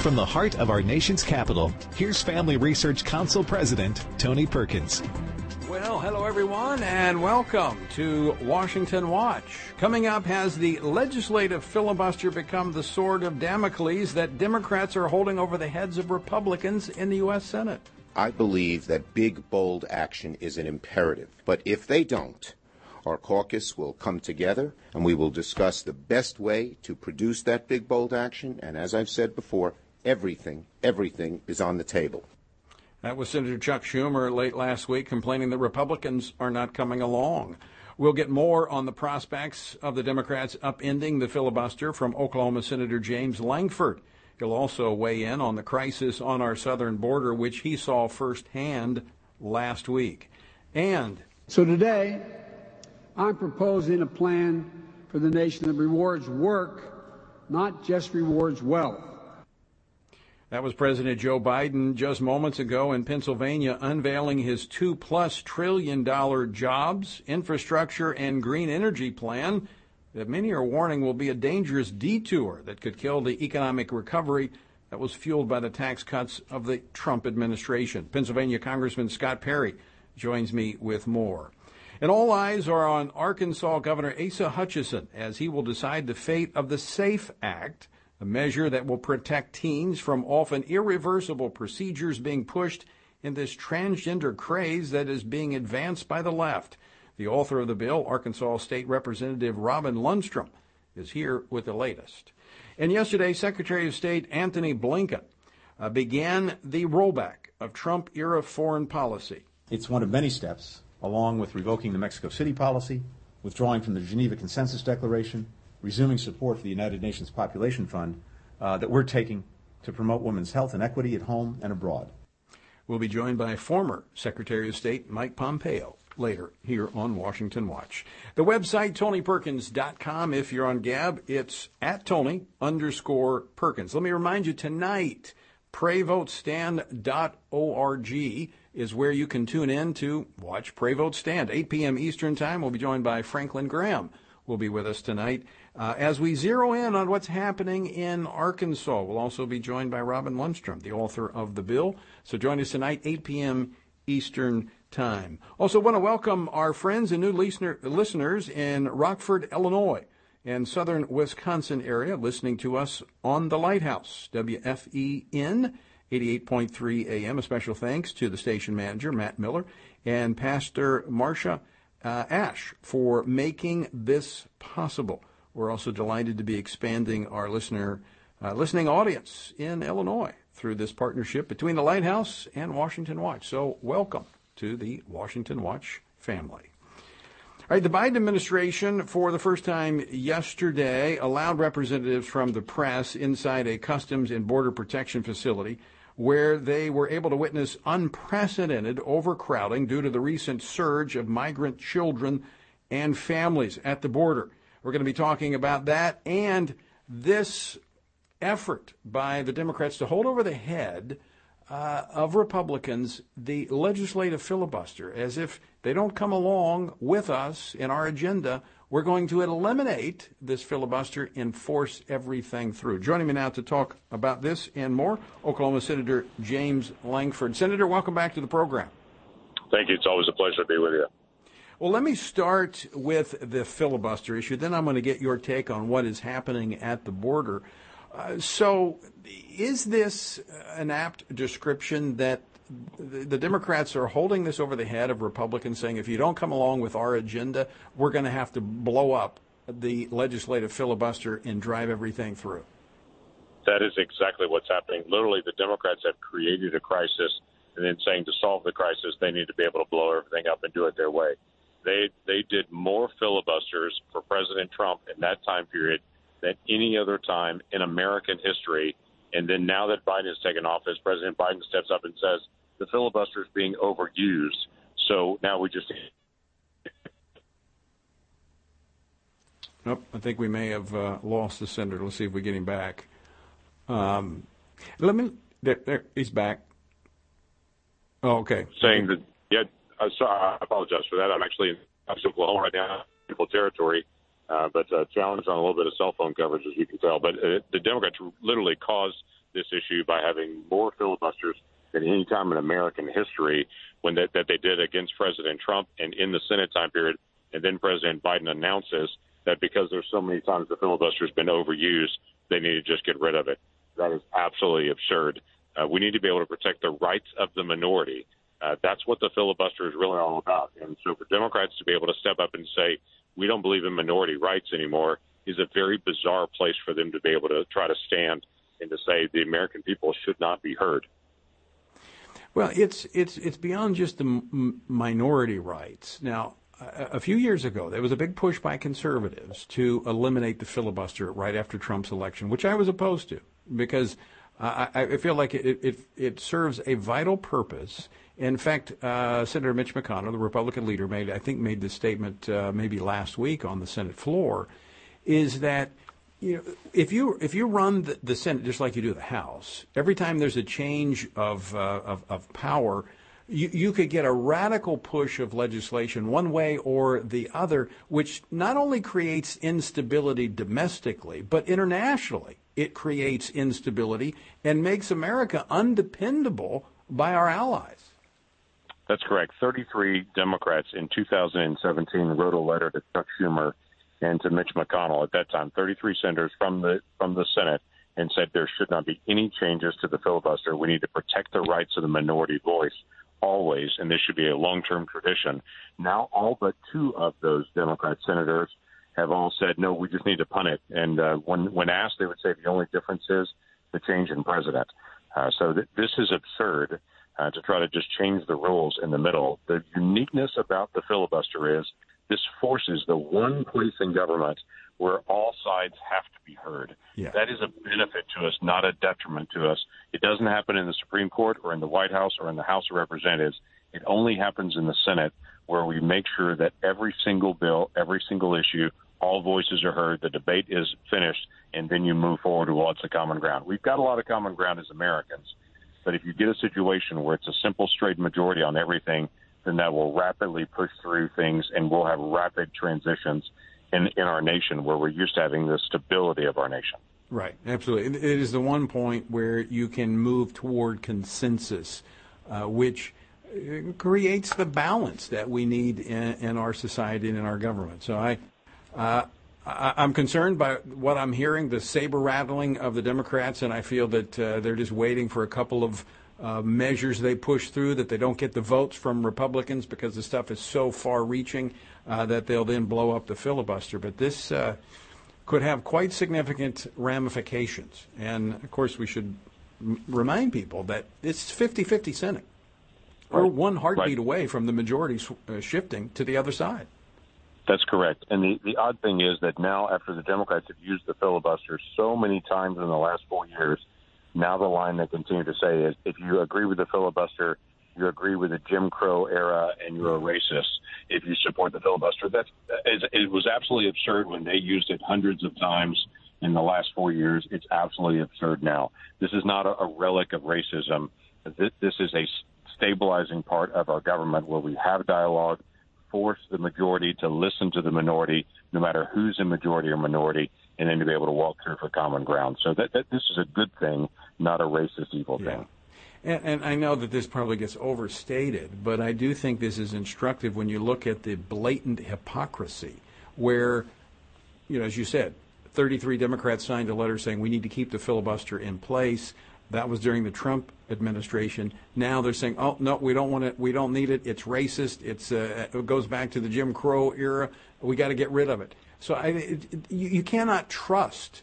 From the heart of our nation's capital, here's Family Research Council President Tony Perkins. Well, hello everyone, and welcome to Washington Watch. Coming up, has the legislative filibuster become the sword of Damocles that Democrats are holding over the heads of Republicans in the U.S. Senate? I believe that big, bold action is an imperative. But if they don't, our caucus will come together and we will discuss the best way to produce that big, bold action. And as I've said before, everything, everything is on the table. That was Senator Chuck Schumer late last week complaining that Republicans are not coming along. We'll get more on the prospects of the Democrats upending the filibuster from Oklahoma Senator James Lankford. He'll also weigh in on the crisis on our southern border, which he saw firsthand last week. And so today, I'm proposing a plan for the nation that rewards work, not just rewards wealth. That was President Joe Biden just moments ago in Pennsylvania unveiling his two plus trillion dollar jobs, infrastructure, and green energy plan that many are warning will be a dangerous detour that could kill the economic recovery that was fueled by the tax cuts of the Trump administration. Pennsylvania Congressman Scott Perry joins me with more. And all eyes are on Arkansas Governor Asa Hutchinson as he will decide the fate of the SAFE Act a measure that will protect teens from often irreversible procedures being pushed in this transgender craze that is being advanced by the left. The author of the bill, Arkansas State Representative Robin Lundstrum, is here with the latest. And yesterday, Secretary of State Antony Blinken uh, began the rollback of Trump era foreign policy. It's one of many steps, along with revoking the Mexico City policy, withdrawing from the Geneva Consensus Declaration, resuming support for the United Nations Population Fund uh, that we're taking to promote women's health and equity at home and abroad. We'll be joined by former Secretary of State Mike Pompeo later here on Washington Watch. The website, TonyPerkins.com. If you're on Gab, it's at Tony underscore Perkins. Let me remind you tonight, PrayVoteStand.org is where you can tune in to watch Pray Vote Stand. 8 p.m. Eastern Time. We'll be joined by Franklin Graham will be with us tonight. Uh, as we zero in on what's happening in Arkansas, we'll also be joined by Robin Lundstrum, the author of the bill. So join us tonight, 8 p.m. Eastern Time. Also, want to welcome our friends and new listener, listeners in Rockford, Illinois, and southern Wisconsin area listening to us on the Lighthouse, WFEN 88.3 AM. A special thanks to the station manager, Matt Miller, and Pastor Marcia uh, Ash for making this possible. We're also delighted to be expanding our listener uh, listening audience in Illinois through this partnership between the Lighthouse and Washington Watch. So, welcome to the Washington Watch family. All right, the Biden administration, for the first time yesterday, allowed representatives from the press inside a Customs and Border Protection facility where they were able to witness unprecedented overcrowding due to the recent surge of migrant children and families at the border. We're going to be talking about that and this effort by the Democrats to hold over the head uh, of Republicans the legislative filibuster as if they don't come along with us in our agenda we're going to eliminate this filibuster and force everything through. Joining me now to talk about this and more, Oklahoma Senator James Lankford. Senator, welcome back to the program. Thank you. It's always a pleasure to be with you. Well, let me start with the filibuster issue. Then I'm going to get your take on what is happening at the border. Uh, so, is this an apt description that the Democrats are holding this over the head of Republicans, saying if you don't come along with our agenda, we're going to have to blow up the legislative filibuster and drive everything through. That is exactly what's happening. Literally, the Democrats have created a crisis and then saying to solve the crisis, they need to be able to blow everything up and do it their way. They they did more filibusters for President Trump in that time period than any other time in American history. And then now that Biden has taken office, President Biden steps up and says, the filibuster is being overused. So now we just. Nope, I think we may have uh, lost the senator. Let's see if we get him back. Um, let me. There, there, he's back. Oh, okay. Saying that, yeah, uh, sorry, I apologize for that. I'm actually in Oklahoma right now, people territory, uh, but uh, challenged on a little bit of cell phone coverage, as you can tell. But uh, the Democrats literally caused this issue by having more filibusters than any time in American history when that, that they did against President Trump and in the Senate time period. And then President Biden announces that because there's so many times the filibuster has been overused, they need to just get rid of it. That is absolutely absurd. Uh, we need to be able to protect the rights of the minority. Uh, that's what the filibuster is really all about. And so for Democrats to be able to step up and say, we don't believe in minority rights anymore is a very bizarre place for them to be able to try to stand and to say the American people should not be heard. Well, it's it's it's beyond just the m- minority rights. Now, a, few years ago, there was a big push by conservatives to eliminate the filibuster right after Trump's election, which I was opposed to because I, I feel like it, it it serves a vital purpose. In fact, uh, Senator Mitch McConnell, the Republican leader, made I think made this statement uh, maybe last week on the Senate floor, is that you know, if you if you run the, the, Senate just like you do the House, every time there's a change of uh, of, of, power, you, you could get a radical push of legislation one way or the other, which not only creates instability domestically but internationally. It creates instability and makes America undependable by our allies. That's correct. 33 Democrats in 2017 wrote a letter to Chuck Schumer and to Mitch McConnell at that time, 33 senators from the from the Senate, and said there should not be any changes to the filibuster. We need to protect the rights of the minority voice always, and this should be a long-term tradition. Now, all but two of those Democrat senators have all said no. We just need to punt it. And uh, when when asked, they would say the only difference is the change in president. Uh, so th- this is absurd. Uh, to try to just change the rules in the middle. The uniqueness about the filibuster is this forces the one place in government where all sides have to be heard. Yeah. That is a benefit to us, not a detriment to us. It doesn't happen in the Supreme Court or in the White House or in the House of Representatives. It only happens in the Senate where we make sure that every single bill, every single issue, all voices are heard, the debate is finished, and then you move forward to what's the common ground. We've got a lot of common ground as Americans, but if you get a situation where it's a simple, straight majority on everything, then that will rapidly push through things and we'll have rapid transitions in, in our nation where we're used to having the stability of our nation. Right, absolutely. It is the one point where you can move toward consensus, uh, which uh, creates the balance that we need in, in, our society and in our government. So I, uh, I, am concerned by what I'm hearing, the saber rattling of the Democrats, and I feel that uh, they're just waiting for a couple of uh, measures they push through that they don't get the votes from Republicans because the stuff is so far reaching uh, that they'll then blow up the filibuster. But this uh, could have quite significant ramifications. And of course, we should m- remind people that it's 50 50 Senate. We're one heartbeat right. away from the majority sw- uh, shifting to the other side. That's correct. And the, the odd thing is that now, after the Democrats have used the filibuster so many times in the last four years, now the line they continue to say is if you agree with the filibuster, you agree with the Jim Crow era and you're a racist if you support the filibuster. That's it was absolutely absurd when they used it hundreds of times in the last four years. It's absolutely absurd now. This is not a, a relic of racism. This, this is a stabilizing part of our government where we have dialogue, force the majority to listen to the minority, no matter who's in majority or minority, and then to be able to walk through for common ground. So that, that this is a good thing, not a racist evil yeah. thing. And, and, I know that this probably gets overstated, but I do think this is instructive when you look at the blatant hypocrisy, where, you know, as you said, 33 Democrats signed a letter saying we need to keep the filibuster in place. That was during the Trump administration. Now they're saying, "Oh no, we don't want it. We don't need it. It's racist. It's uh, it goes back to the Jim Crow era. We got to get rid of it." So I, it, you, you cannot trust.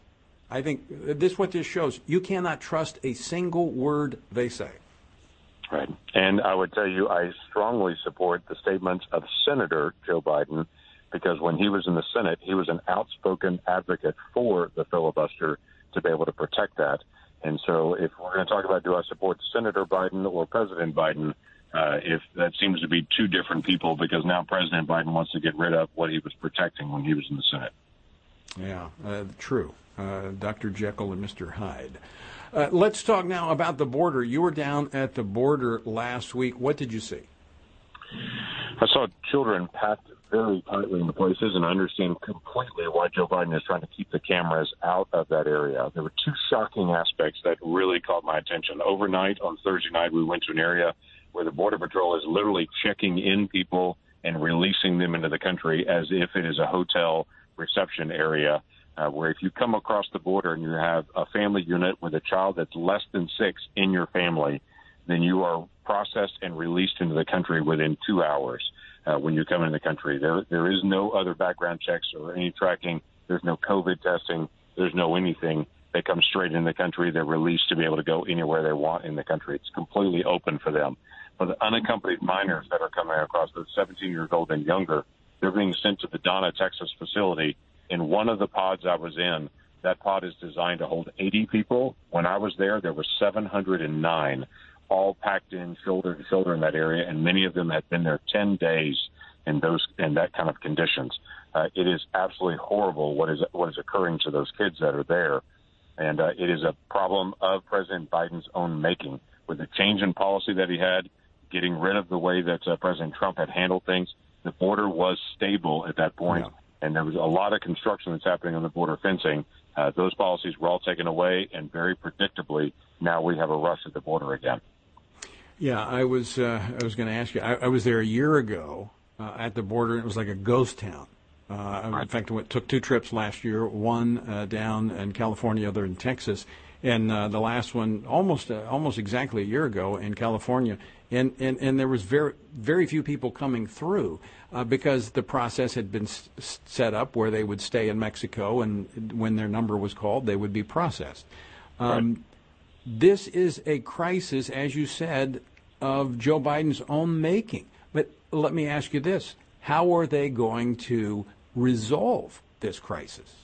I think this what this shows. You cannot trust a single word they say. Right. And I would tell you, I strongly support the statements of Senator Joe Biden because when he was in the Senate, he was an outspoken advocate for the filibuster to be able to protect that. And so, if we're going to talk about do I support Senator Biden or President Biden, uh, if that seems to be two different people because now President Biden wants to get rid of what he was protecting when he was in the Senate. Yeah, uh, true. Uh, Dr. Jekyll and Mr. Hyde. Uh, let's talk now about the border. You were down at the border last week. What did you see? I saw children packed very tightly into places, and I understand completely why Joe Biden is trying to keep the cameras out of that area. There were two shocking aspects that really caught my attention. Overnight on Thursday night, we went to an area where the Border Patrol is literally checking in people and releasing them into the country as if it is a hotel reception area. Uh, where if you come across the border and you have a family unit with a child that's less than six in your family, then you are processed and released into the country within two hours uh, when you come into the country. There, there is no other background checks or any tracking. There's no COVID testing. There's no anything. They come straight in the country. They're released to be able to go anywhere they want in the country. It's completely open for them. For the unaccompanied minors that are coming across, those 17 years old and younger, they're being sent to the Donna, Texas facility. In one of the pods I was in, that pod is designed to hold 80 people. When I was there, there were 709, all packed in shoulder to shoulder in that area, and many of them had been there 10 days in those in that kind of conditions. Uh, it is absolutely horrible what is what is occurring to those kids that are there, and uh, it is a problem of President Biden's own making. With the change in policy that he had, getting rid of the way that uh, President Trump had handled things. The border was stable at that point, yeah. and there was a lot of construction that's happening on the border fencing. Uh, those policies were all taken away, and very predictably, now we have a rush at the border again. Yeah, I was uh, I was going to ask you. I, I, was there a year ago uh, at the border, and it was like a ghost town. Uh, in fact, I went, took two trips last year, one uh, down in California, other in Texas, and uh, the last one almost uh, almost exactly a year ago in California and, and, and there was very, very few people coming through uh, because the process had been s- set up where they would stay in Mexico, and when their number was called, they would be processed. Um, right. This is a crisis, as you said, of Joe Biden's own making. But let me ask you this how are they going to resolve this crisis?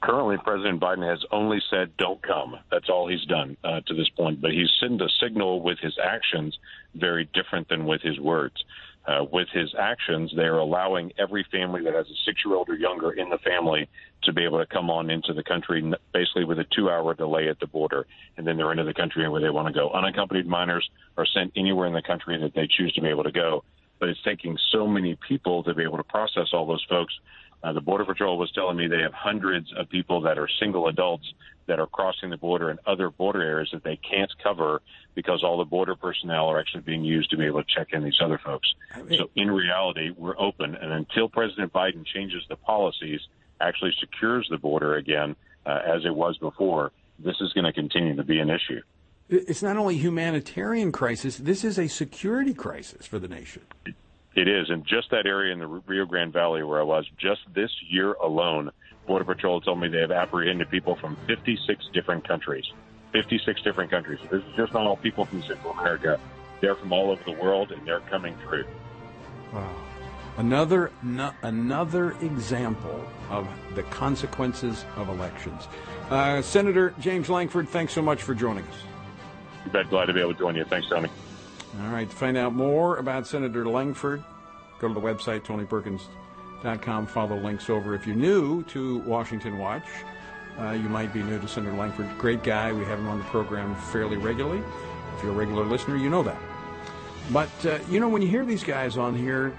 currently President Biden has only said don't come. That's all he's done uh, to this point. But he's sent a signal with his actions very different than with his words. Uh, with his actions, they are allowing every family that has a six-year-old or younger in the family to be able to come on into the country, basically with a two-hour delay at the border, and then they're into the country where they want to go. Unaccompanied minors are sent anywhere in the country that they choose to be able to go. But it's taking so many people to be able to process all those folks uh, the Border Patrol was telling me they have hundreds of people that are single adults that are crossing the border in other border areas that they can't cover because all the border personnel are actually being used to be able to check in these other folks. So in reality, we're open, and until President Biden changes the policies, actually secures the border again uh, as it was before, this is going to continue to be an issue. It's not only humanitarian crisis; this is a security crisis for the nation. It is, and just that area in the Rio Grande Valley where I was, just this year alone, Border Patrol told me they have apprehended people from 56 different countries. 56 different countries. This is just not all people from Central America. They're from all over the world, and they're coming through. Wow. Another no, another example of the consequences of elections. Uh, Senator James Lankford, thanks so much for joining us. You bet. Glad to be able to join you. Thanks, Tony. All right. To find out more about Senator Lankford, go to the website, tonyperkins.com. Follow the links over. If you're new to Washington Watch, uh, you might be new to Senator Lankford. Great guy. We have him on the program fairly regularly. If you're a regular listener, you know that. But, uh, you know, when you hear these guys on here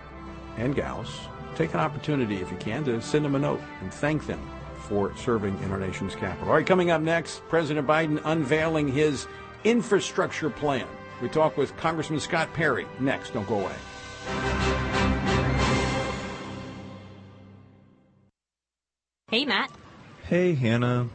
and gals, take an opportunity, if you can, to send them a note and thank them for serving in our nation's capital. All right, coming up next, President Biden unveiling his infrastructure plan. We talk with Congressman Scott Perry next. Don't go away. Hey, Matt. Hey, Hannah.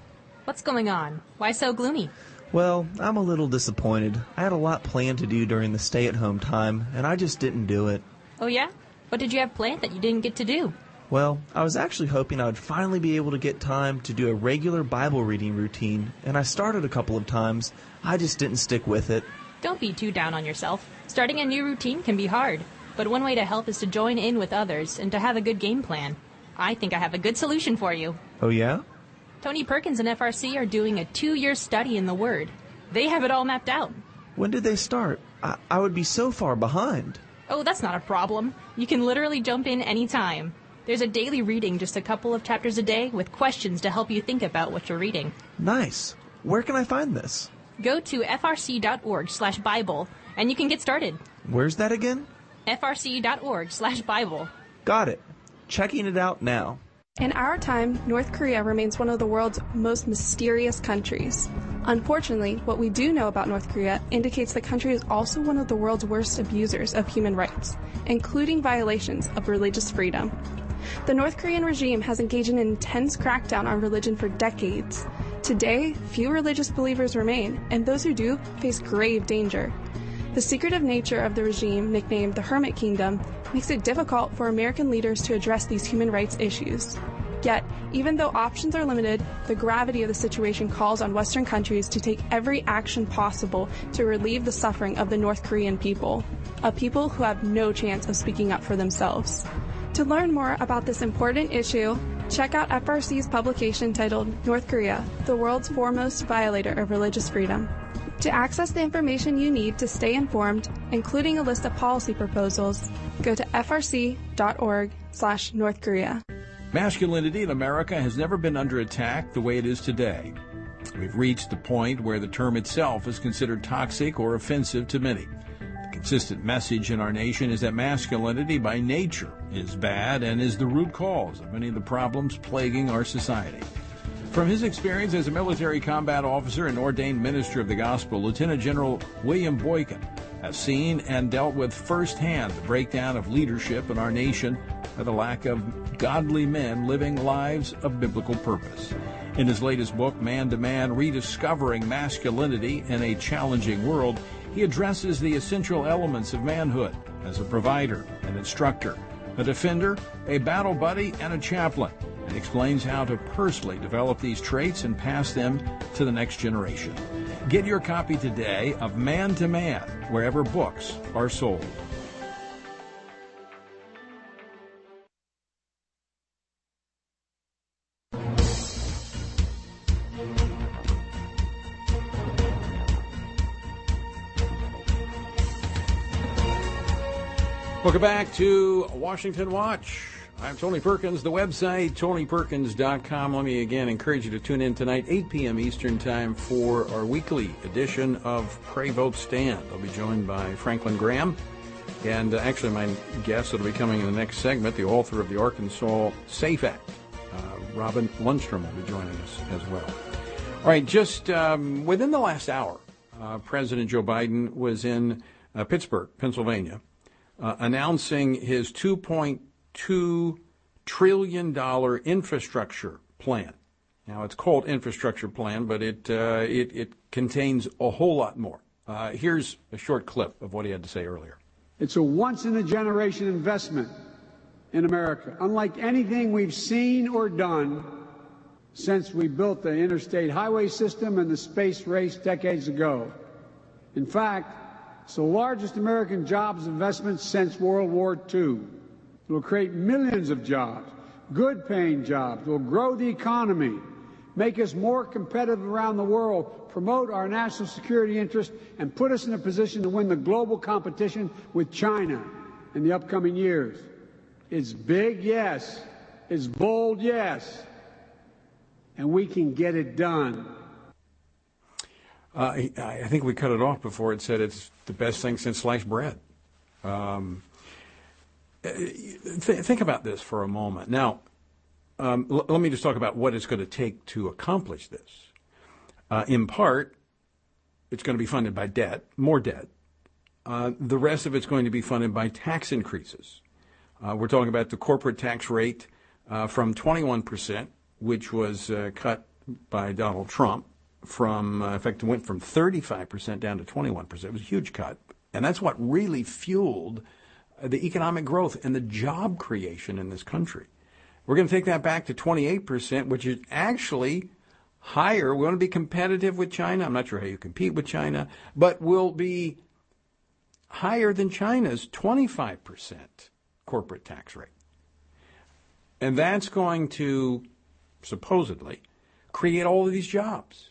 What's going on? Why so gloomy? Well, I'm a little disappointed. I had a lot planned to do during the stay at home time, and I just didn't do it. Oh, yeah? What did you have planned that you didn't get to do? Well, I was actually hoping I would finally be able to get time to do a regular Bible reading routine, and I started a couple of times. I just didn't stick with it. Don't be too down on yourself. Starting a new routine can be hard, but one way to help is to join in with others and to have a good game plan. I think I have a good solution for you. Oh, yeah? Tony Perkins and FRC are doing a two year study in the Word. They have it all mapped out. When did they start? I, I would be so far behind. Oh, that's not a problem. You can literally jump in anytime. There's a daily reading, just a couple of chapters a day, with questions to help you think about what you're reading. Nice. Where can I find this? Go to frc.org slash Bible and you can get started. Where's that again? frc.org slash Bible. Got it. Checking it out now. In our time, North Korea remains one of the world's most mysterious countries. Unfortunately, what we do know about North Korea indicates the country is also one of the world's worst abusers of human rights, including violations of religious freedom. The North Korean regime has engaged in an intense crackdown on religion for decades. Today, few religious believers remain, and those who do face grave danger. The secretive nature of the regime, nicknamed the Hermit Kingdom, makes it difficult for American leaders to address these human rights issues. Yet, even though options are limited, the gravity of the situation calls on Western countries to take every action possible to relieve the suffering of the North Korean people, a people who have no chance of speaking up for themselves. To learn more about this important issue, check out FRC's publication titled North Korea, the world's foremost violator of religious freedom. To access the information you need to stay informed, including a list of policy proposals, go to frc.org slash North Korea. Masculinity in America has never been under attack the way it is today. We've reached the point where the term itself is considered toxic or offensive to many. Consistent message in our nation is that masculinity by nature is bad and is the root cause of many of the problems plaguing our society. From his experience as a military combat officer and ordained minister of the gospel, Lieutenant General William Boykin has seen and dealt with firsthand the breakdown of leadership in our nation by the lack of godly men living lives of biblical purpose. In his latest book, Man to Man Rediscovering Masculinity in a Challenging World, he addresses the essential elements of manhood as a provider, an instructor, a defender, a battle buddy, and a chaplain and explains how to personally develop these traits and pass them to the next generation. Get your copy today of Man to Man wherever books are sold. Welcome back to Washington Watch. I'm Tony Perkins. The website, tonyperkins.com. Let me again encourage you to tune in tonight, 8 p.m. Eastern Time, for our weekly edition of Pray Vote Stand. I'll be joined by Franklin Graham. And uh, actually, my guest that'll be coming in the next segment, the author of the Arkansas SAFE Act, uh, Robin Lundstrum, will be joining us as well. All right, just um, within the last hour, uh, President Joe Biden was in uh, Pittsburgh, Pennsylvania, announcing his 2.2 trillion dollar infrastructure plan. Now it's called infrastructure plan, but it uh, it, it, contains a whole lot more. Uh, here's a short clip of what he had to say earlier. It's a once in a generation investment in America, unlike anything we've seen or done since we built the interstate highway system and the space race decades ago. In fact, it's the largest American jobs investment since World War II. It will create millions of jobs, good paying jobs. It will grow the economy, make us more competitive around the world, promote our national security interests, and put us in a position to win the global competition with China in the upcoming years. It's big, yes. It's bold, yes. And we can get it done. Uh, I think we cut it off before it said it's the best thing since sliced bread. Um, th- think about this for a moment. Now, um, l- let me just talk about what it's going to take to accomplish this. Uh, in part, it's going to be funded by debt, more debt. Uh, the rest of it's going to be funded by tax increases. Uh, we're talking about the corporate tax rate uh, from 21%, which was uh, cut by Donald Trump, from, uh, in fact, it went from 35% down to 21%. It was a huge cut. And that's what really fueled the economic growth and the job creation in this country. We're going to take that back to 28%, which is actually higher. We want to be competitive with China. I'm not sure how you compete with China, but we'll be higher than China's 25% corporate tax rate. And that's going to supposedly create all of these jobs.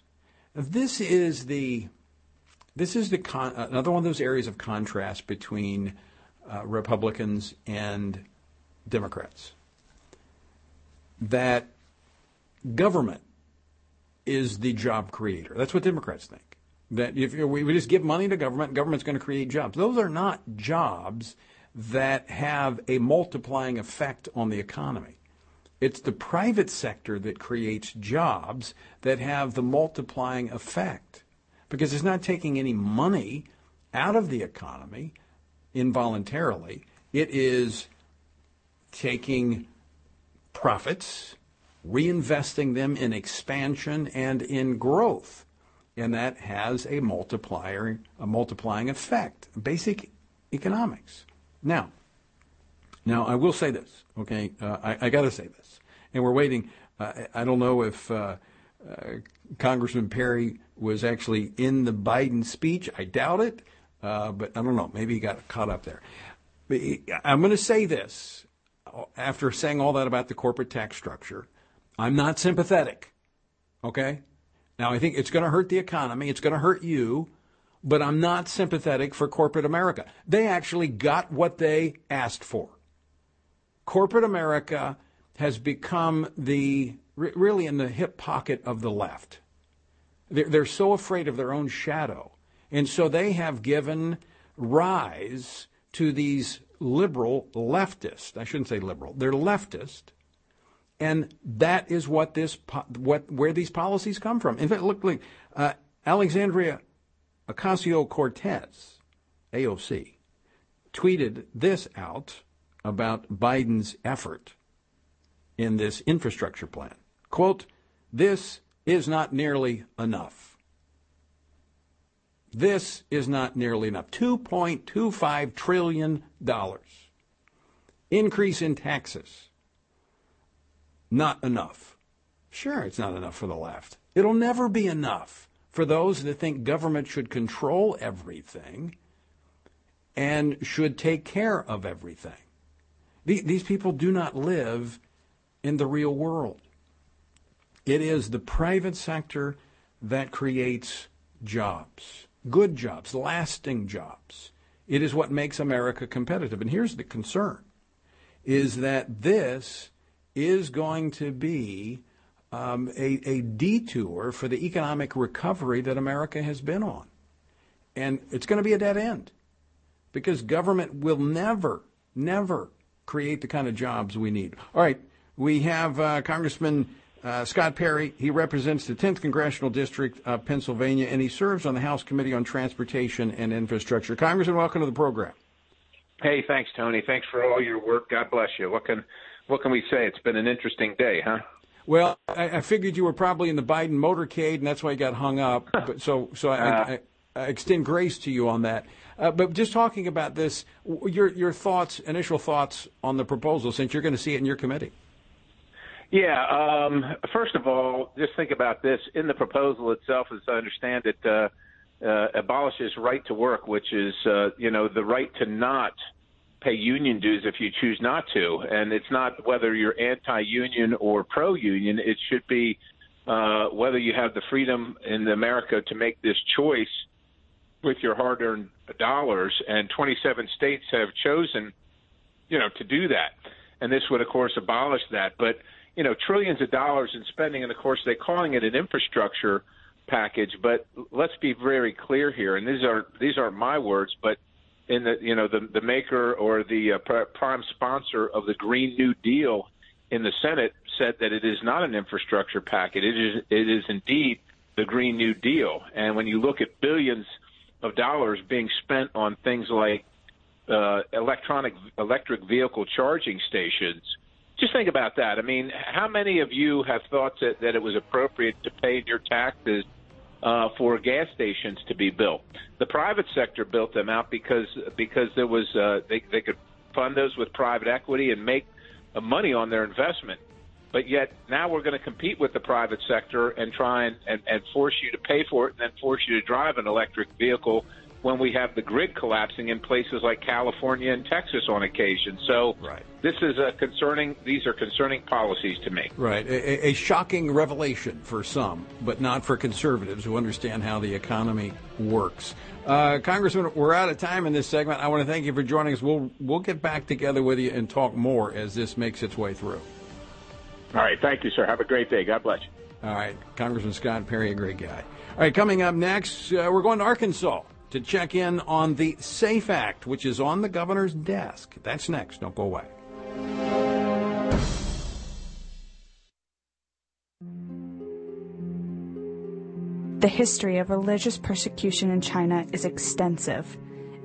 This is the this is the con- another one of those areas of contrast between uh, Republicans and Democrats. That government is the job creator. That's what Democrats think. That if we just give money to government, government's going to create jobs. Those are not jobs that have a multiplying effect on the economy. It's the private sector that creates jobs that have the multiplying effect because it's not taking any money out of the economy involuntarily. It is taking profits, reinvesting them in expansion and in growth. And that has a multiplier, a multiplying effect. Basic economics. Now, now I will say this, okay? Uh, I, I got to say this, and we're waiting. Uh, I don't know if uh, uh, Congressman Perry was actually in the Biden speech. I doubt it, uh, but I don't know. Maybe he got caught up there. But I'm going to say this after saying all that about the corporate tax structure. I'm not sympathetic. Okay? Now, I think it's going to hurt the economy. It's going to hurt you. But I'm not sympathetic for corporate America. They actually got what they asked for. Corporate America has become the really in the hip pocket of the left. They're, so afraid of their own shadow. And so they have given rise to these liberal leftists. I shouldn't say liberal. They're leftist. And that is what this, what, where these policies come from. In fact, look, like, uh, Alexandria Ocasio Cortez, AOC, tweeted this out about Biden's effort in this infrastructure plan. Quote, this is not nearly enough. This is not nearly enough. $2.25 trillion. Increase in taxes. Not enough. Sure, it's not enough for the left. It'll never be enough for those that think government should control everything and should take care of everything. These people do not live in the real world. It is the private sector that creates jobs, good jobs, lasting jobs. It is what makes America competitive. And here's the concern is that this is going to be um, a, a detour for the economic recovery that America has been on. And it's going to be a dead end because government will never, never create the kind of jobs we need. All right, we have uh, Congressman uh, Scott Perry, he represents the 10th Congressional District of Pennsylvania, and he serves on the House Committee on Transportation and Infrastructure. Congressman, welcome to the program. Hey, thanks, Tony. Thanks for all your work. God bless you. What can what can we say? It's been an interesting day, huh? Well, I, I figured you were probably in the Biden motorcade, and that's why you got hung up. But so, so I, uh, I, I, extend grace to you on that. Uh, but just talking about this, your your thoughts, initial thoughts on the proposal, since you're going to see it in your committee. Yeah. Um, first of all, just think about this. In the proposal itself, as I understand it, uh, uh, abolishes right to work, which is, uh, you know, the right to not pay union dues if you choose not to. And it's not whether you're anti-union or pro-union. It should be uh, whether you have the freedom in America to make this choice with your hard-earned dollars. And 27 states have chosen, you know, to do that. And this would, of course, abolish that. But you know, trillions of dollars in spending, and of course they're calling it an infrastructure package. But let's be very clear here, and these are these aren't my words, but in the you know the the maker or the uh, prime sponsor of the Green New Deal in the Senate said that it is not an infrastructure package. It is it is indeed the Green New Deal. And when you look at billions of dollars being spent on things like uh, electronic electric vehicle charging stations just think about that. I mean, how many of you have thought that, that it was appropriate to pay your taxes uh, for gas stations to be built? The private sector built them out because because there was uh, they they could fund those with private equity and make uh, money on their investment. But yet now we're going to compete with the private sector and try and, and, and force you to pay for it and then force you to drive an electric vehicle when we have the grid collapsing in places like California and Texas on occasion. So right. this is a concerning. These are concerning policies to me. Right, a, a, shocking revelation for some, but not for conservatives who understand how the economy works. Uh, Congressman, we're out of time in this segment. I want to thank you for joining us. We'll we'll get back together with you and talk more as this makes its way through. All right, thank you, sir. Have a great day. God bless you. All right, Congressman Scott Perry, a great guy. All right, coming up next, uh, we're going to Arkansas to check in on the SAFE Act, which is on the governor's desk. That's next. Don't go away. The history of religious persecution in China is extensive,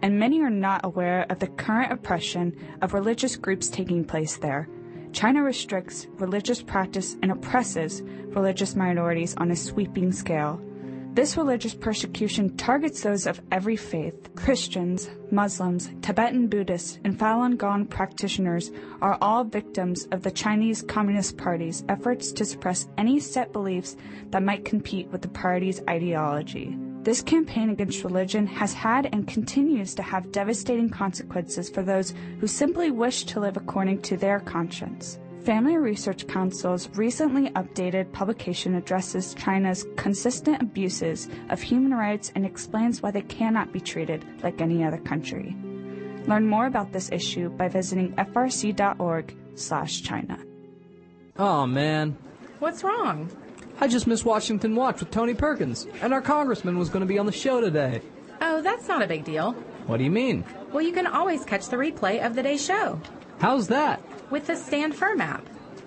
and many are not aware of the current oppression of religious groups taking place there. China restricts religious practice and oppresses religious minorities on a sweeping scale. This religious persecution targets those of every faith. Christians, Muslims, Tibetan Buddhists, and Falun Gong practitioners are all victims of the Chinese Communist Party's efforts to suppress any set beliefs that might compete with the party's ideology. This campaign against religion has had and continues to have devastating consequences for those who simply wish to live according to their conscience. Family Research Council's recently updated publication addresses China's consistent abuses of human rights and explains why they cannot be treated like any other country. Learn more about this issue by visiting frc.org/china. Oh man, what's wrong? I just missed Washington Watch with Tony Perkins, and our congressman was going to be on the show today. Oh, that's not a big deal. What do you mean? Well, you can always catch the replay of the day's show. How's that? with the Stand Firm app.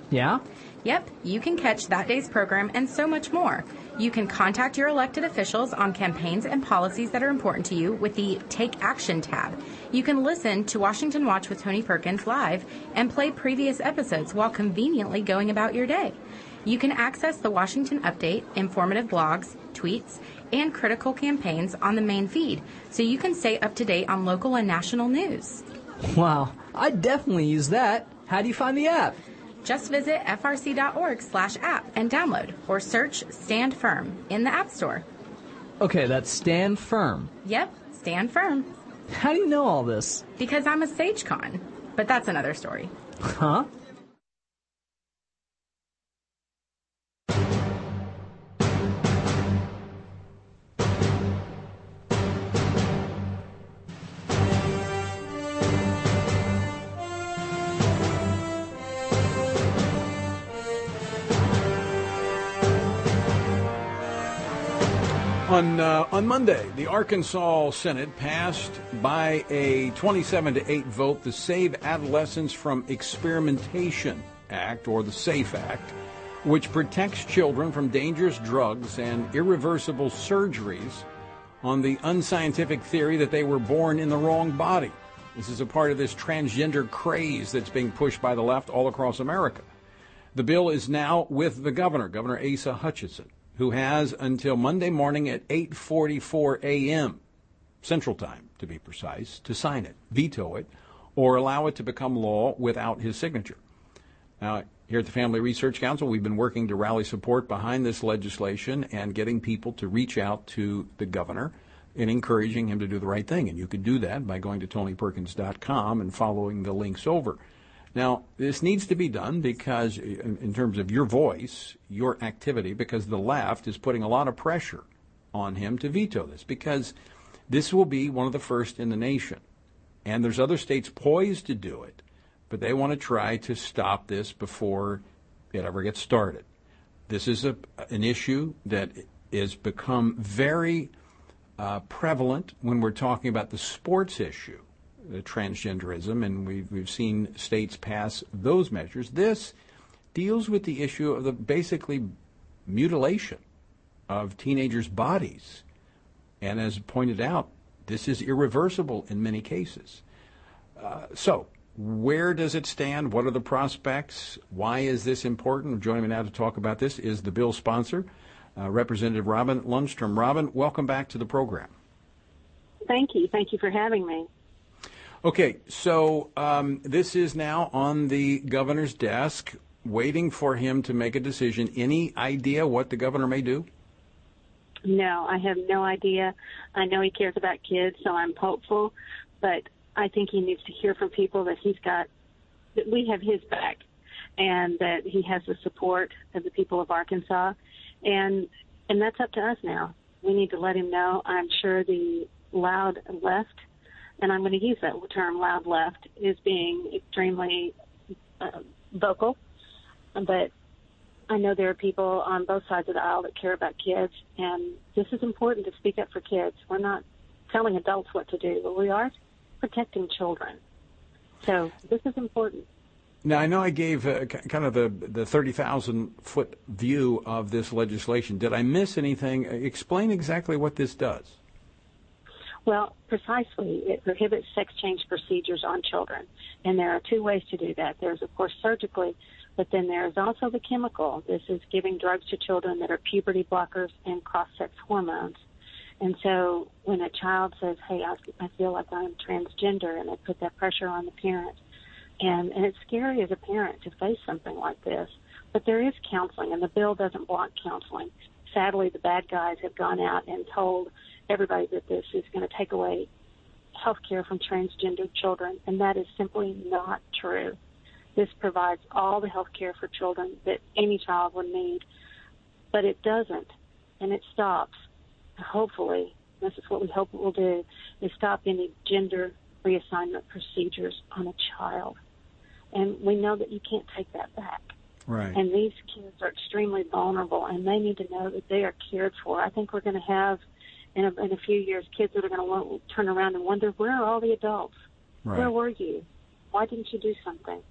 Yeah? Yep, you can catch that day's program and so much more. You can contact your elected officials on campaigns and policies that are important to you with the Take Action tab. You can listen to Washington Watch with Tony Perkins live and play previous episodes while conveniently going about your day. You can access the Washington Update, informative blogs, tweets, and critical campaigns on the main feed so you can stay up to date on local and national news. Wow, I definitely use that. How do you find the app? Just visit frc.org slash app and download or search Stand Firm in the App Store. Okay, that's Stand Firm. Yep, Stand Firm. How do you know all this? Because I'm a SageCon. But that's another story. Huh? On, uh, on Monday, the Arkansas Senate passed by a 27 to 8 vote the Save Adolescents from Experimentation Act, or the SAFE Act, which protects children from dangerous drugs and irreversible surgeries on the unscientific theory that they were born in the wrong body. This is a part of this transgender craze that's being pushed by the left all across America. The bill is now with the governor, Governor Asa Hutchinson who has until Monday morning at 8:44 a.m. Central Time, to be precise, to sign it, veto it, or allow it to become law without his signature. Now, here at the Family Research Council, we've been working to rally support behind this legislation and getting people to reach out to the governor and encouraging him to do the right thing. And you can do that by going to tonyperkins.com and following the links over. Now, this needs to be done because, in terms of your voice, your activity, because the left is putting a lot of pressure on him to veto this, because this will be one of the first in the nation. And there's other states poised to do it, but they want to try to stop this before it ever gets started. This is a, an issue that has become very uh, prevalent when we're talking about the sports issue transgenderism, and we've, we've seen states pass those measures. This deals with the issue of the basically mutilation of teenagers' bodies. And as pointed out, this is irreversible in many cases. Uh, so, where does it stand? What are the prospects? Why is this important? Joining me now to talk about this is the bill sponsor, uh, Representative Robin Lundstrum. Robin, welcome back to the program. Thank you. Thank you for having me. Okay, so um, this is now on the governor's desk, waiting for him to make a decision. Any idea what the governor may do? No, I have no idea. I know he cares about kids, so I'm hopeful, but I think he needs to hear from people that he's got, that we have his back, and that he has the support of the people of Arkansas, and and that's up to us now. We need to let him know. I'm sure the loud left and I'm going to use that term loud left, is being extremely uh, vocal. But I know there are people on both sides of the aisle that care about kids, and this is important to speak up for kids. We're not telling adults what to do, but we are protecting children. So this is important. Now, I know I gave uh, kind of the, the 30,000 foot view of this legislation. Did I miss anything? Explain exactly what this does. Well, precisely. It prohibits sex change procedures on children. And there are two ways to do that. There's, of course, surgically, but then there's also the chemical. This is giving drugs to children that are puberty blockers and cross sex hormones. And so when a child says, hey, I, I feel like I'm transgender, and they put that pressure on the parent, and, and it's scary as a parent to face something like this. But there is counseling, and the bill doesn't block counseling. Sadly, the bad guys have gone out and told everybody that this is going to take away health care from transgender children, and that is simply not true. This provides all the health care for children that any child would need, but it doesn't, and it stops. Hopefully, this is what we hope it will do, is stop any gender reassignment procedures on a child. And we know that you can't take that back. Right. And these kids are extremely vulnerable, and they need to know that they are cared for. I think we're going to have, in a, in a few years, kids that are going to turn around and wonder, where are all the adults? Right. Where were you? Why didn't you do something?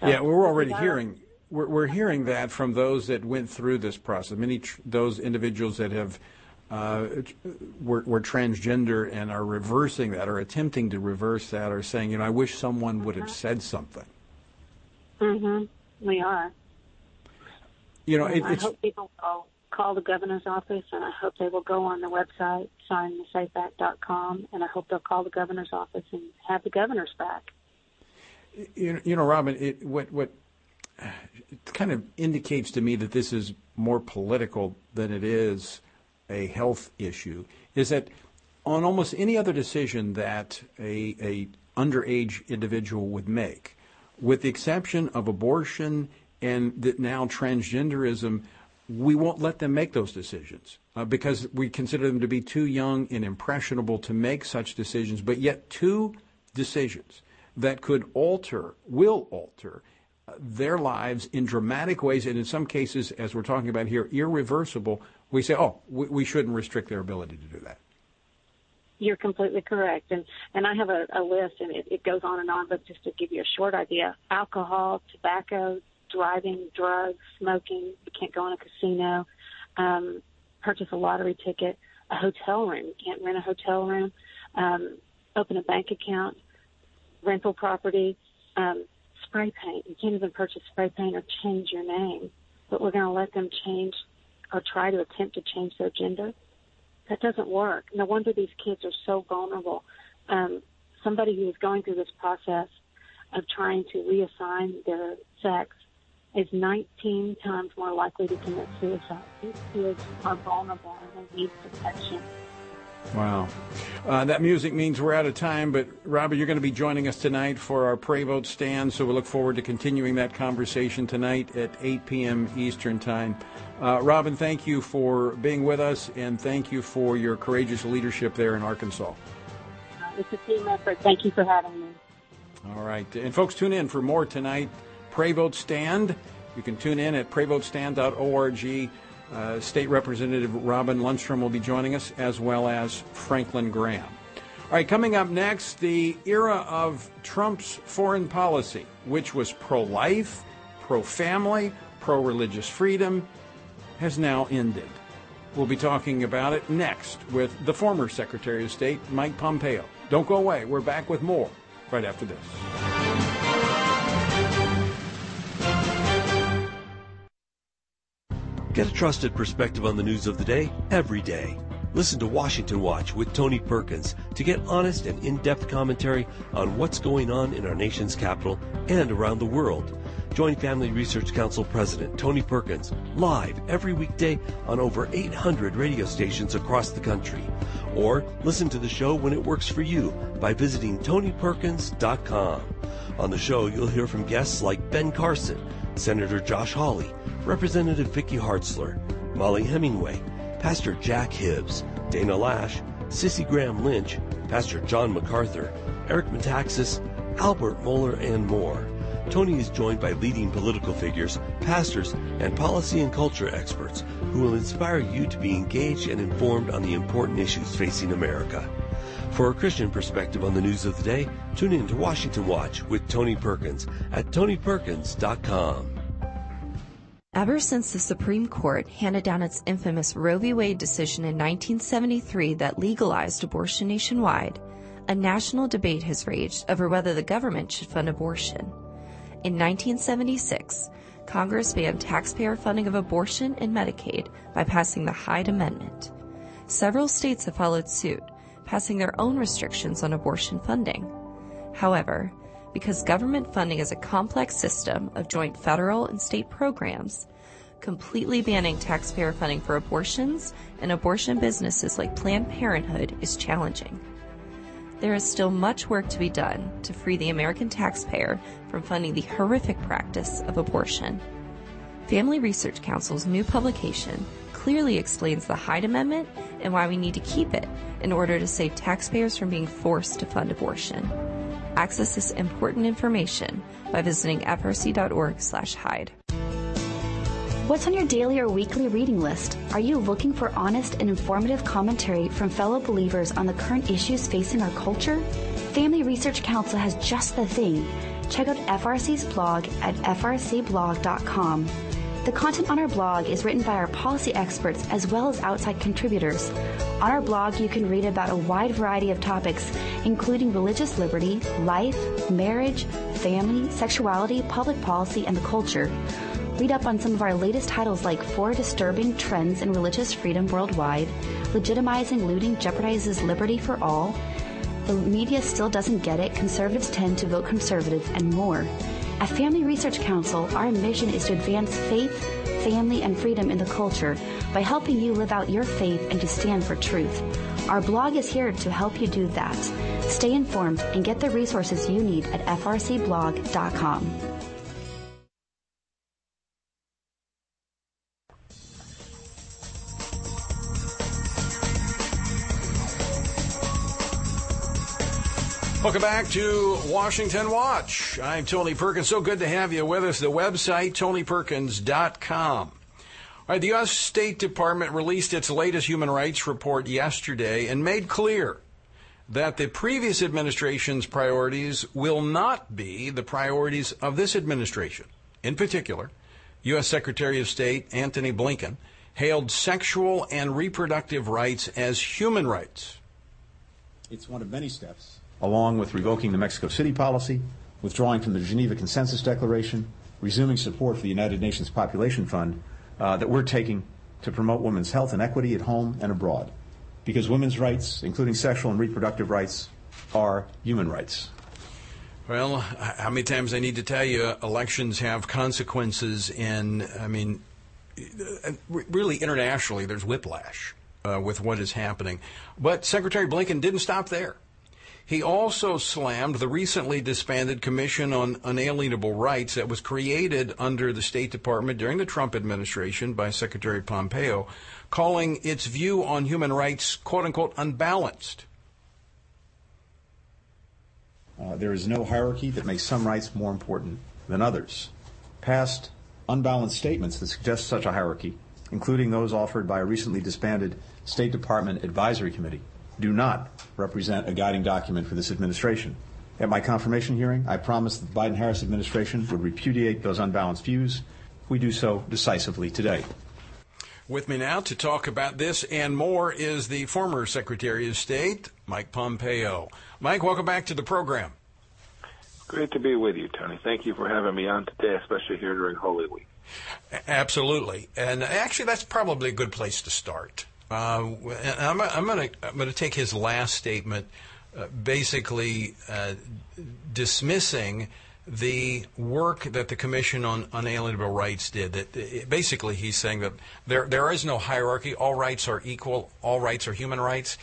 So, yeah, we're already hearing we're, we're hearing that from those that went through this process. Many tr- those individuals that have uh, were, were, transgender and are reversing that, or attempting to reverse that, are saying, you know, I wish someone would have said something. Mm-hmm. We are. You know, it, I hope people call, call the governor's office, and I hope they will go on the website, signthesafeact.com, and I hope they'll call the governor's office and have the governor's back. You, you know, Robin, it, what what it kind of indicates to me that this is more political than it is a health issue is that on almost any other decision that a, a underage individual would make, with the exception of abortion and that now transgenderism, we won't let them make those decisions uh, because we consider them to be too young and impressionable to make such decisions. But yet, two decisions that could alter, will alter uh, their lives in dramatic ways, and in some cases, as we're talking about here, irreversible, we say, oh, we, we shouldn't restrict their ability to do that. You're completely correct, and and I have a, a list, and it, it goes on and on. But just to give you a short idea: alcohol, tobacco, driving, drugs, smoking. You can't go in a casino, um, purchase a lottery ticket, a hotel room. You can't rent a hotel room, um, open a bank account, rental property, um, spray paint. You can't even purchase spray paint or change your name. But we're going to let them change or try to attempt to change their gender. That doesn't work. No wonder these kids are so vulnerable. Um, somebody who is going through this process of trying to reassign their sex is 19 times more likely to commit suicide. These kids are vulnerable and they need protection. Wow. Uh, that music means we're out of time, but Robert, you're going to be joining us tonight for our Pray Vote stand, so we look forward to continuing that conversation tonight at 8 p.m. Eastern Time. Uh, Robin, thank you for being with us, and thank you for your courageous leadership there in Arkansas. Uh, it's a team effort. Thank you for having me. All right. And folks, tune in for more tonight. Pray Vote Stand. You can tune in at prayvotestand.org. Uh, State Representative Robin Lundstrum will be joining us, as well as Franklin Graham. All right, coming up next, the era of Trump's foreign policy, which was pro life, pro family, pro religious freedom, has now ended. We'll be talking about it next with the former Secretary of State, Mike Pompeo. Don't go away. We're back with more right after this. Get a trusted perspective on the news of the day every day. Listen to Washington Watch with Tony Perkins to get honest and in depth commentary on what's going on in our nation's capital and around the world. Join Family Research Council President Tony Perkins live every weekday on over 800 radio stations across the country. Or listen to the show when it works for you by visiting TonyPerkins.com. On the show, you'll hear from guests like Ben Carson, Senator Josh Hawley, Representative Vicky Hartzler, Mollie Hemingway, Pastor Jack Hibbs, Dana Loesch, Cissie Graham Lynch, Pastor John MacArthur, Eric Metaxas, Albert Mohler, and more. Tony is joined by leading political figures, pastors, and policy and culture experts who will inspire you to be engaged and informed on the important issues facing America. For a Christian perspective on the news of the day, tune in to Washington Watch with Tony Perkins at tonyperkins.com. Ever since the Supreme Court handed down its infamous Roe v. Wade decision in 1973 that legalized abortion nationwide, a national debate has raged over whether the government should fund abortion. In 1976, Congress banned taxpayer funding of abortion and Medicaid by passing the Hyde Amendment. Several states have followed suit, passing their own restrictions on abortion funding. However, because government funding is a complex system of joint federal and state programs, completely banning taxpayer funding for abortions and abortion businesses like Planned Parenthood is challenging. There is still much work to be done to free the American taxpayer from funding the horrific practice of abortion. Family Research Council's new publication clearly explains the Hyde Amendment and why we need to keep it in order to save taxpayers from being forced to fund abortion. Access this important information by visiting frc.org/hyde. What's on your daily or weekly reading list? Are you looking for honest and informative commentary from fellow believers on the current issues facing our culture? Family Research Council has just the thing. Check out FRC's blog at frcblog.com. The content on our blog is written by our policy experts as well as outside contributors. On our blog, you can read about a wide variety of topics, including religious liberty, life, marriage, family, sexuality, public policy, and the culture. Read up on some of our latest titles like Four Disturbing Trends in Religious Freedom Worldwide, Legitimizing Looting Jeopardizes Liberty for All, The Media Still Doesn't Get It, Conservatives Tend to Vote Conservative, and more. At Family Research Council, our mission is to advance faith, family, and freedom in the culture by helping you live out your faith and to stand for truth. Our blog is here to help you do that. Stay informed and get the resources you need at frcblog.com. Welcome back to Washington Watch. I'm Tony Perkins. So good to have you with us. The website, tonyperkins.com. All right, the U.S. State Department released its latest human rights report yesterday and made clear that the previous administration's priorities will not be the priorities of this administration. In particular, U.S. Secretary of State Antony Blinken hailed sexual and reproductive rights as human rights. It's one of many steps along with revoking the Mexico City policy, withdrawing from the Geneva Consensus Declaration, resuming support for the United Nations Population Fund, uh, that we're taking to promote women's health and equity at home and abroad. Because women's rights, including sexual and reproductive rights, are human rights. Well, how many times I need to tell you elections have consequences, and I mean, really internationally, there's whiplash uh, with what is happening. But Secretary Blinken didn't stop there. He also slammed the recently disbanded Commission on Unalienable Rights that was created under the State Department during the Trump administration by Secretary Pompeo, calling its view on human rights, quote unquote, unbalanced. Uh, there is no hierarchy that makes some rights more important than others. Past unbalanced statements that suggest such a hierarchy, including those offered by a recently disbanded State Department Advisory Committee, do not represent a guiding document for this administration. At my confirmation hearing, I promised that the Biden Harris administration would repudiate those unbalanced views. We do so decisively today. With me now to talk about this and more is the former Secretary of State, Mike Pompeo. Mike, welcome back to the program. Great to be with you, Tony. Thank you for having me on today, especially here during Holy Week. Absolutely. And actually, that's probably a good place to start. Uh, I'm, I'm going to take his last statement, uh, basically uh, dismissing the work that the Commission on Unalienable Rights did. That uh, basically he's saying that there there is no hierarchy. All rights are equal. All rights are human rights,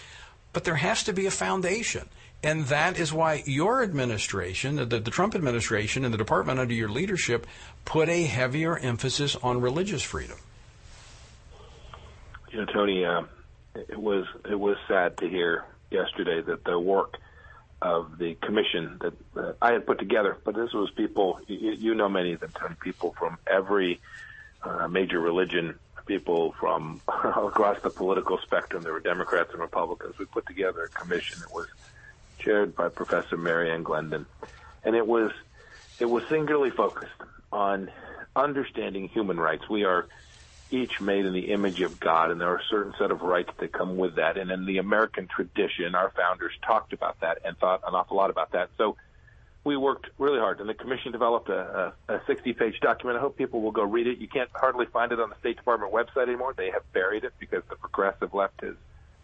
but there has to be a foundation. And that is why your administration, the, the Trump administration, and the department under your leadership put a heavier emphasis on religious freedom you know, Tony, uh, it was it was sad to hear yesterday that the work of the commission that uh, I had put together. But this was people, you, you know many of them, people from every uh, major religion, people from across the political spectrum. There were Democrats and Republicans. We put together a commission that was chaired by Professor Mary Ann Glendon, and it was it was singularly focused on understanding human rights. We are each made in the image of God, and there are a certain set of rights that come with that. And in the American tradition, our founders talked about that and thought an awful lot about that. So we worked really hard, and the commission developed a, a, a 60-page document. I hope people will go read it. You can't hardly find it on the State Department website anymore. They have buried it because the progressive left has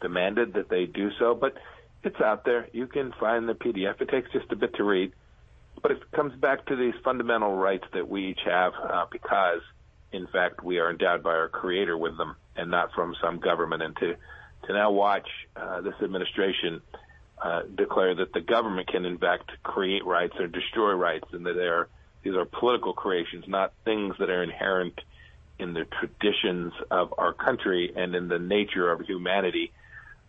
demanded that they do so. But it's out there. You can find the PDF. It takes just a bit to read, but it comes back to these fundamental rights that we each have uh, because – in fact, we are endowed by our Creator with them, and not from some government. And to to now watch uh, this administration uh, declare that the government can, in fact, create rights or destroy rights, and that they are these are political creations, not things that are inherent in the traditions of our country and in the nature of humanity,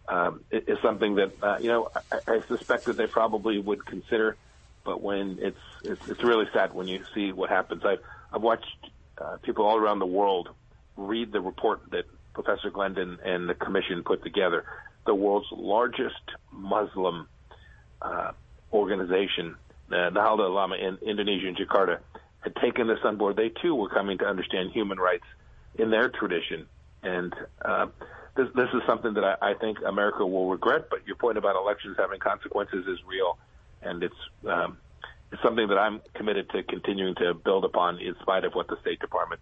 um, is something that uh, you know I, I suspect that they probably would consider. But when it's it's, it's really sad when you see what happens. I've I've watched uh, people all around the world read the report that Professor Glendon and the commission put together. The world's largest Muslim uh, organization, uh, Nahdlatul Ulama in Indonesia and Jakarta, had taken this on board. They too were coming to understand human rights in their tradition, and uh, this, this is something that I, I think America will regret. But your point about elections having consequences is real, and it's um, something that I'm committed to continuing to build upon in spite of what the State Department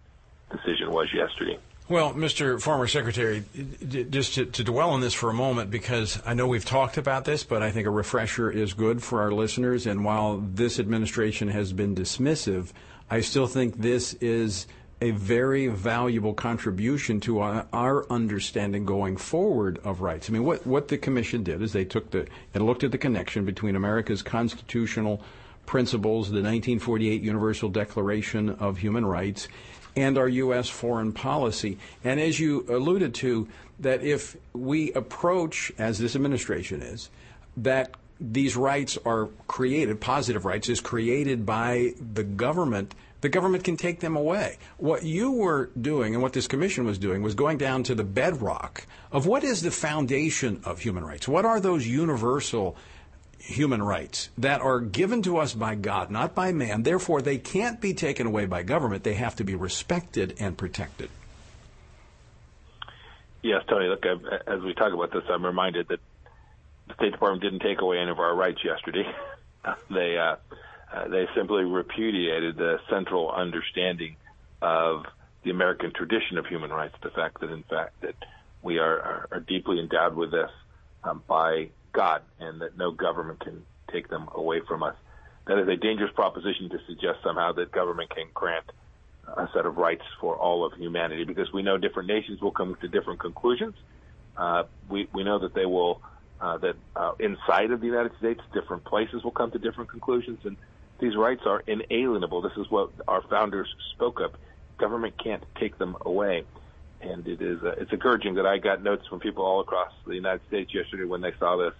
decision was yesterday. Well, Mr. Former Secretary, just to, to, dwell on this for a moment, because I know we've talked about this, but I think a refresher is good for our listeners. And while this administration has been dismissive, I still think this is a very valuable contribution to our, our, understanding going forward of rights. I mean, what, what the commission did is they took the and looked at the connection between America's constitutional principles, the 1948 Universal Declaration of Human Rights, and our U.S. foreign policy. And as you alluded to, that if we approach, as this administration is, that these rights are created, positive rights, is created by the government, the government can take them away. What you were doing and what this commission was doing was going down to the bedrock of what is the foundation of human rights? What are those universal human rights that are given to us by God, not by man. Therefore, they can't be taken away by government. They have to be respected and protected. Yes, Tony. Look, as we talk about this, I'm reminded that the State Department didn't take away any of our rights yesterday. they uh, uh, they simply repudiated the central understanding of the American tradition of human rights. The fact that, in fact, that we are, are, are deeply endowed with this um, by God and that no government can take them away from us. That is a dangerous proposition to suggest somehow that government can grant a set of rights for all of humanity because we know different nations will come to different conclusions. Uh, we, we know that they will, uh, that uh, inside of the United States, different places will come to different conclusions, and these rights are inalienable. This is what our founders spoke of. Government can't take them away and it is uh, it's encouraging that I got notes from people all across the United States yesterday when they saw this.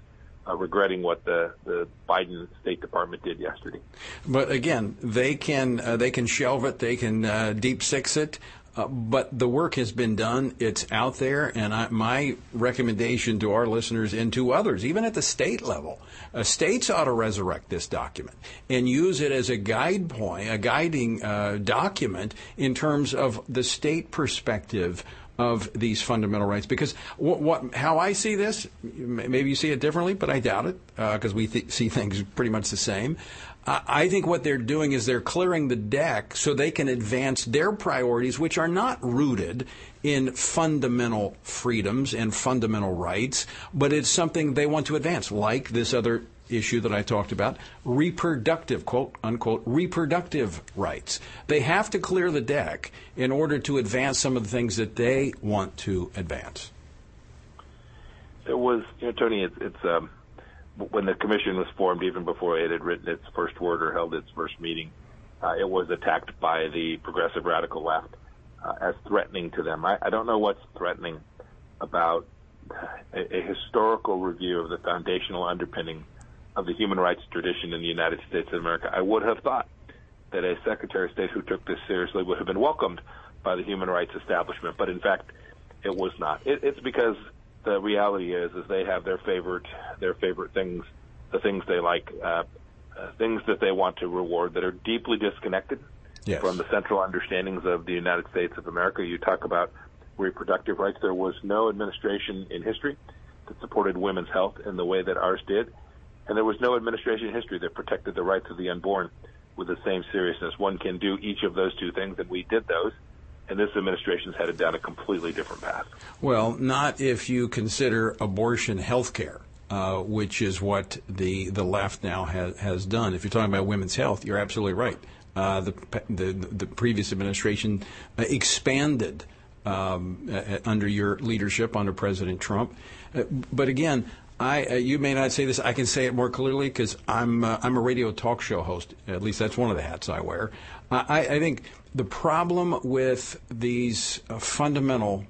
Uh, regretting what the, the Biden State Department did yesterday. But again, they can uh, they can shelve it, they can uh, deep six it, uh, but the work has been done. It's out there, and I, my recommendation to our listeners and to others, even at the state level, uh, states ought to resurrect this document and use it as a guide point, a guiding uh, document in terms of the state perspective of these fundamental rights. Because what, what, how I see this, maybe you see it differently, but I doubt it because uh, we th- see things pretty much the same. I think what they're doing is they're clearing the deck so they can advance their priorities, which are not rooted in fundamental freedoms and fundamental rights, but it's something they want to advance, like this other issue that I talked about, reproductive, quote unquote, reproductive rights. They have to clear the deck in order to advance some of the things that they want to advance. It was, you know, Tony, it's, um, when the commission was formed, even before it had written its first word or held its first meeting, uh, it was attacked by the progressive radical left uh, as threatening to them. I, I don't know what's threatening about a, a historical review of the foundational underpinning of the human rights tradition in the United States of America. I would have thought that a Secretary of State who took this seriously would have been welcomed by the human rights establishment, but in fact, it was not. It, it's because the reality is, is they have their favorite, their favorite things, the things they like, uh, uh, things that they want to reward that are deeply disconnected Yes. from the central understandings of the United States of America. You talk about reproductive rights. There was no administration in history that supported women's health in the way that ours did, and there was no administration history that protected the rights of the unborn with the same seriousness. One can do each of those two things, and we did those. And this administration's headed down a completely different path. Well, not if you consider abortion health care. Uh, which is what the the left now has has done. If you're talking about women's health, you're absolutely right. Uh, the, the the previous administration expanded um, under your leadership under President Trump. Uh, but again, I uh, you may not say this. I can say it more clearly because I'm uh, I'm a radio talk show host. At least that's one of the hats I wear. I, I think the problem with these uh, fundamental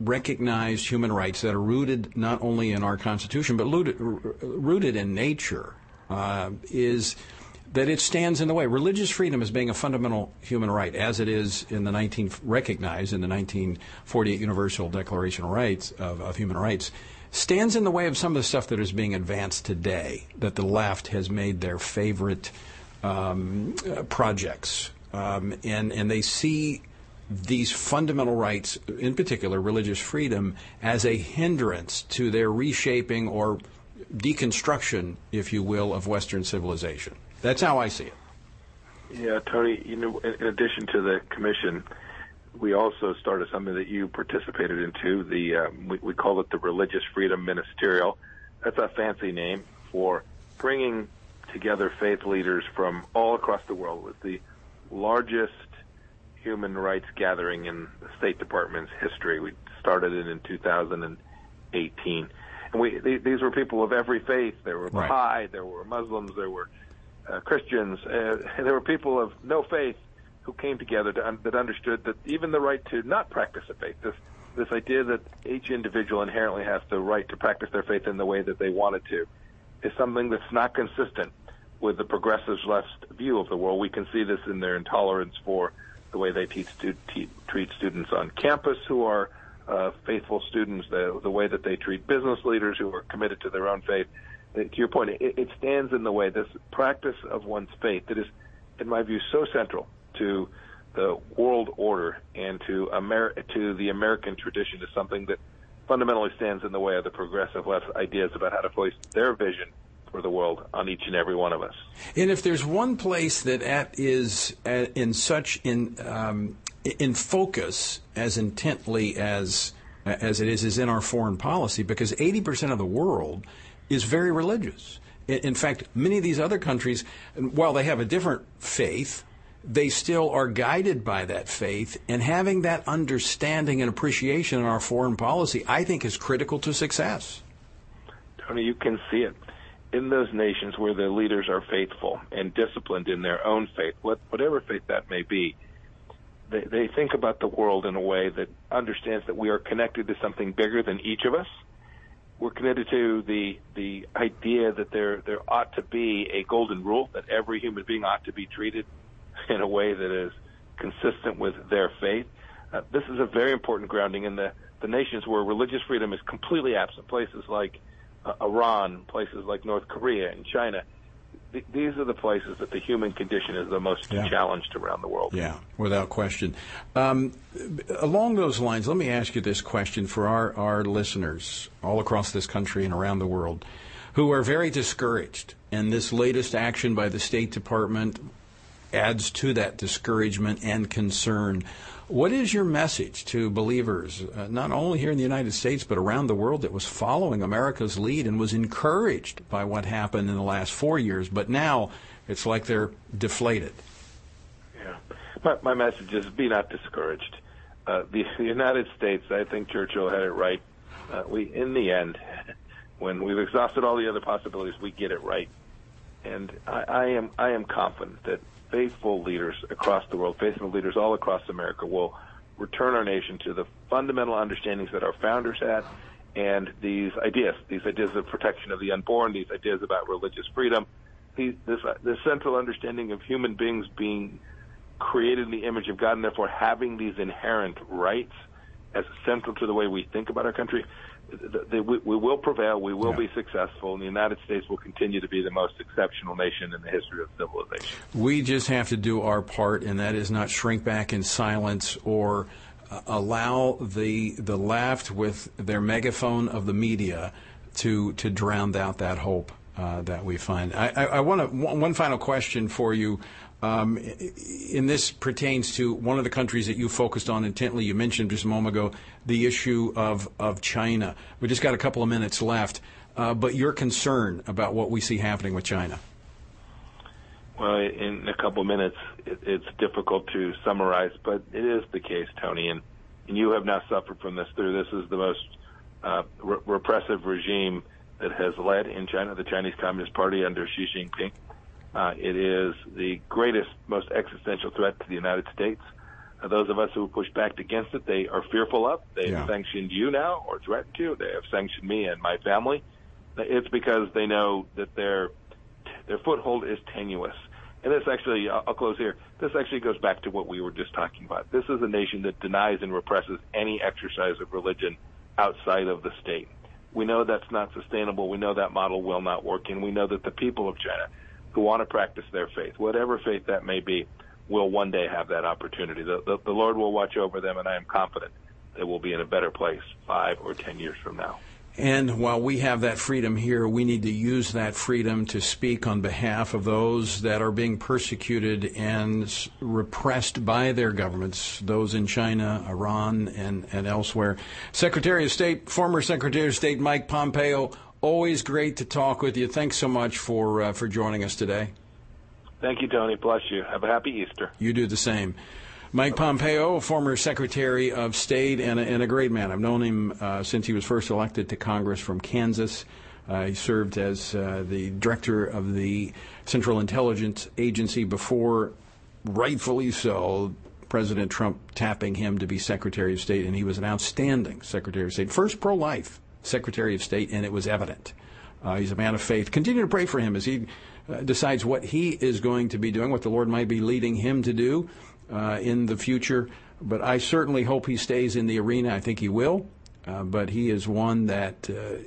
recognized human rights that are rooted not only in our Constitution but rooted, rooted in nature uh, is that it stands in the way. Religious freedom as being a fundamental human right, as it is in the 19 recognized in the 1948 Universal Declaration of Rights of, of Human Rights, stands in the way of some of the stuff that is being advanced today. That the left has made their favorite um, uh, projects, um, and and they see these fundamental rights, in particular religious freedom, as a hindrance to their reshaping or deconstruction, if you will, of Western civilization. That's how I see it. Yeah, Tony. You know, in, in addition to the commission, we also started something that you participated into. The um, we, we call it the Religious Freedom Ministerial. That's a fancy name for bringing together faith leaders from all across the world. It was the largest human rights gathering in the State Department's history. We started it in 2018, and we th- these were people of every faith. There were Right. There were Muslims, there were uh, Christians, uh, there were people of no faith who came together to un- that understood that even the right to not practice a faith, this this idea that each individual inherently has the right to practice their faith in the way that they wanted to, is something that's not consistent with the progressive left view of the world. We can see this in their intolerance for the way they teach te- treat students on campus who are uh, faithful students, the, the way that they treat business leaders who are committed to their own faith. Uh, To your point, it, it stands in the way. This practice of one's faith that is, in my view, so central to the world order and to Amer- to the American tradition is something that fundamentally stands in the way of the progressive left's ideas about how to place their vision for the world on each and every one of us. And if there's one place that at is uh, in such in um, in focus as intently as as it is is in our foreign policy, because 80% of the world is very religious. In fact, many of these other countries, while they have a different faith, they still are guided by that faith, and having that understanding and appreciation in our foreign policy, I think, is critical to success. Tony, you can see it in those nations where their leaders are faithful and disciplined in their own faith, whatever faith that may be. They, they think about the world in a way that understands that we are connected to something bigger than each of us. We're committed to the the idea that there there ought to be a golden rule that every human being ought to be treated in a way that is consistent with their faith. Uh, this is a very important grounding in the the nations where religious freedom is completely absent. Places like uh, Iran, places like North Korea and China. Th- these are the places that the human condition is the most Yeah. challenged around the world. Yeah, without question. Um, along those lines, let me ask you this question for our, our listeners all across this country and around the world who are very discouraged. And this latest action by the State Department adds to that discouragement and concern. What is your message to believers, uh, not only here in the United States, but around the world that was following America's lead and was encouraged by what happened in the last four years, but now it's like they're deflated? Yeah. My, my message is be not discouraged. Uh, the, the United States, I think Churchill had it right. Uh, we, in the end, when we've exhausted all the other possibilities, we get it right. And I, I am I am confident that faithful leaders across the world, faithful leaders all across America, will return our nation to the fundamental understandings that our founders had And these ideas, these ideas of protection of the unborn, these ideas about religious freedom, this, this central understanding of human beings being created in the image of God and therefore having these inherent rights as central to the way we think about our country, we, we will prevail. We will yeah. be successful, and the United States will continue to be the most exceptional nation in the history of civilization. We just have to do our part, and that is not shrink back in silence or uh, allow the the left with their megaphone of the media to to drown out that hope uh, that we find. I, I, I want to one final question for you. Um, and this pertains to one of the countries that you focused on intently. You mentioned just a moment ago the issue of, of China. We just got a couple of minutes left, uh, but your concern about what we see happening with China. Well, in a couple of minutes, it, it's difficult to summarize, but it is the case, Tony, and, and you have now suffered from this through. This is the most uh, re- repressive regime that has led in China, the Chinese Communist Party under Xi Jinping. Uh, it is the greatest, most existential threat to the United States. Uh, those of us who pushed back against it, they are fearful of. They've sanctioned you now, or threatened to. They have sanctioned me and my family. It's because they know that their their foothold is tenuous. And this actually, I'll close here. This actually goes back to what we were just talking about. This is a nation that denies and represses any exercise of religion outside of the state. We know that's not sustainable. We know that model will not work, and we know that the people of China who want to practice their faith, whatever faith that may be, will one day have that opportunity. The, the, the Lord will watch over them, and I am confident they will be in a better place five or ten years from now. And while we have that freedom here, we need to use that freedom to speak on behalf of those that are being persecuted and repressed by their governments, those in China, Iran, and, and elsewhere. Secretary of State, former Secretary of State Mike Pompeo, Always great to talk with you. Thanks so much for uh, for joining us today. Thank you, Tony. Bless you. Have a happy Easter. You do the same. Mike Pompeo, former Secretary of State and a, and a great man. I've known him uh, since he was first elected to Congress from Kansas. Uh, he served as uh, the director of the Central Intelligence Agency before, rightfully so, President Trump tapping him to be Secretary of State, and he was an outstanding Secretary of State. First pro life Secretary of State, and it was evident. Uh, he's a man of faith. Continue to pray for him as he uh, decides what he is going to be doing, what the Lord might be leading him to do uh, in the future. But I certainly hope he stays in the arena. I think he will. Uh, but he is one that uh,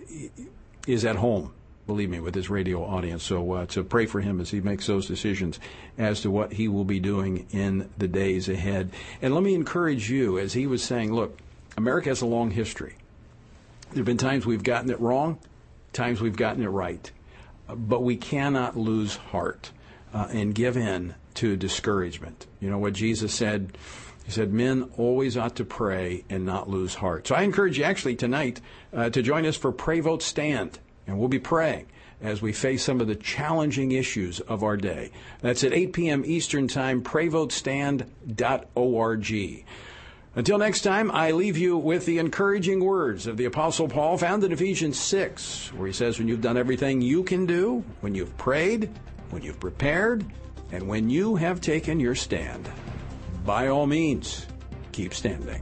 is at home, believe me, with his radio audience. So, uh, to pray for him as he makes those decisions as to what he will be doing in the days ahead. And let me encourage you, as he was saying, look, America has a long history. There have been times we've gotten it wrong, times we've gotten it right. But we cannot lose heart uh, and give in to discouragement. You know what Jesus said? He said, Men always ought to pray and not lose heart. So I encourage you actually tonight uh, to join us for Pray Vote Stand, and we'll be praying as we face some of the challenging issues of our day. That's at 8 p.m. Eastern Time, prayvotestand.org. Until next time, I leave you with the encouraging words of the Apostle Paul found in Ephesians 6, where he says, When you've done everything you can do, when you've prayed, when you've prepared, and when you have taken your stand, by all means, keep standing.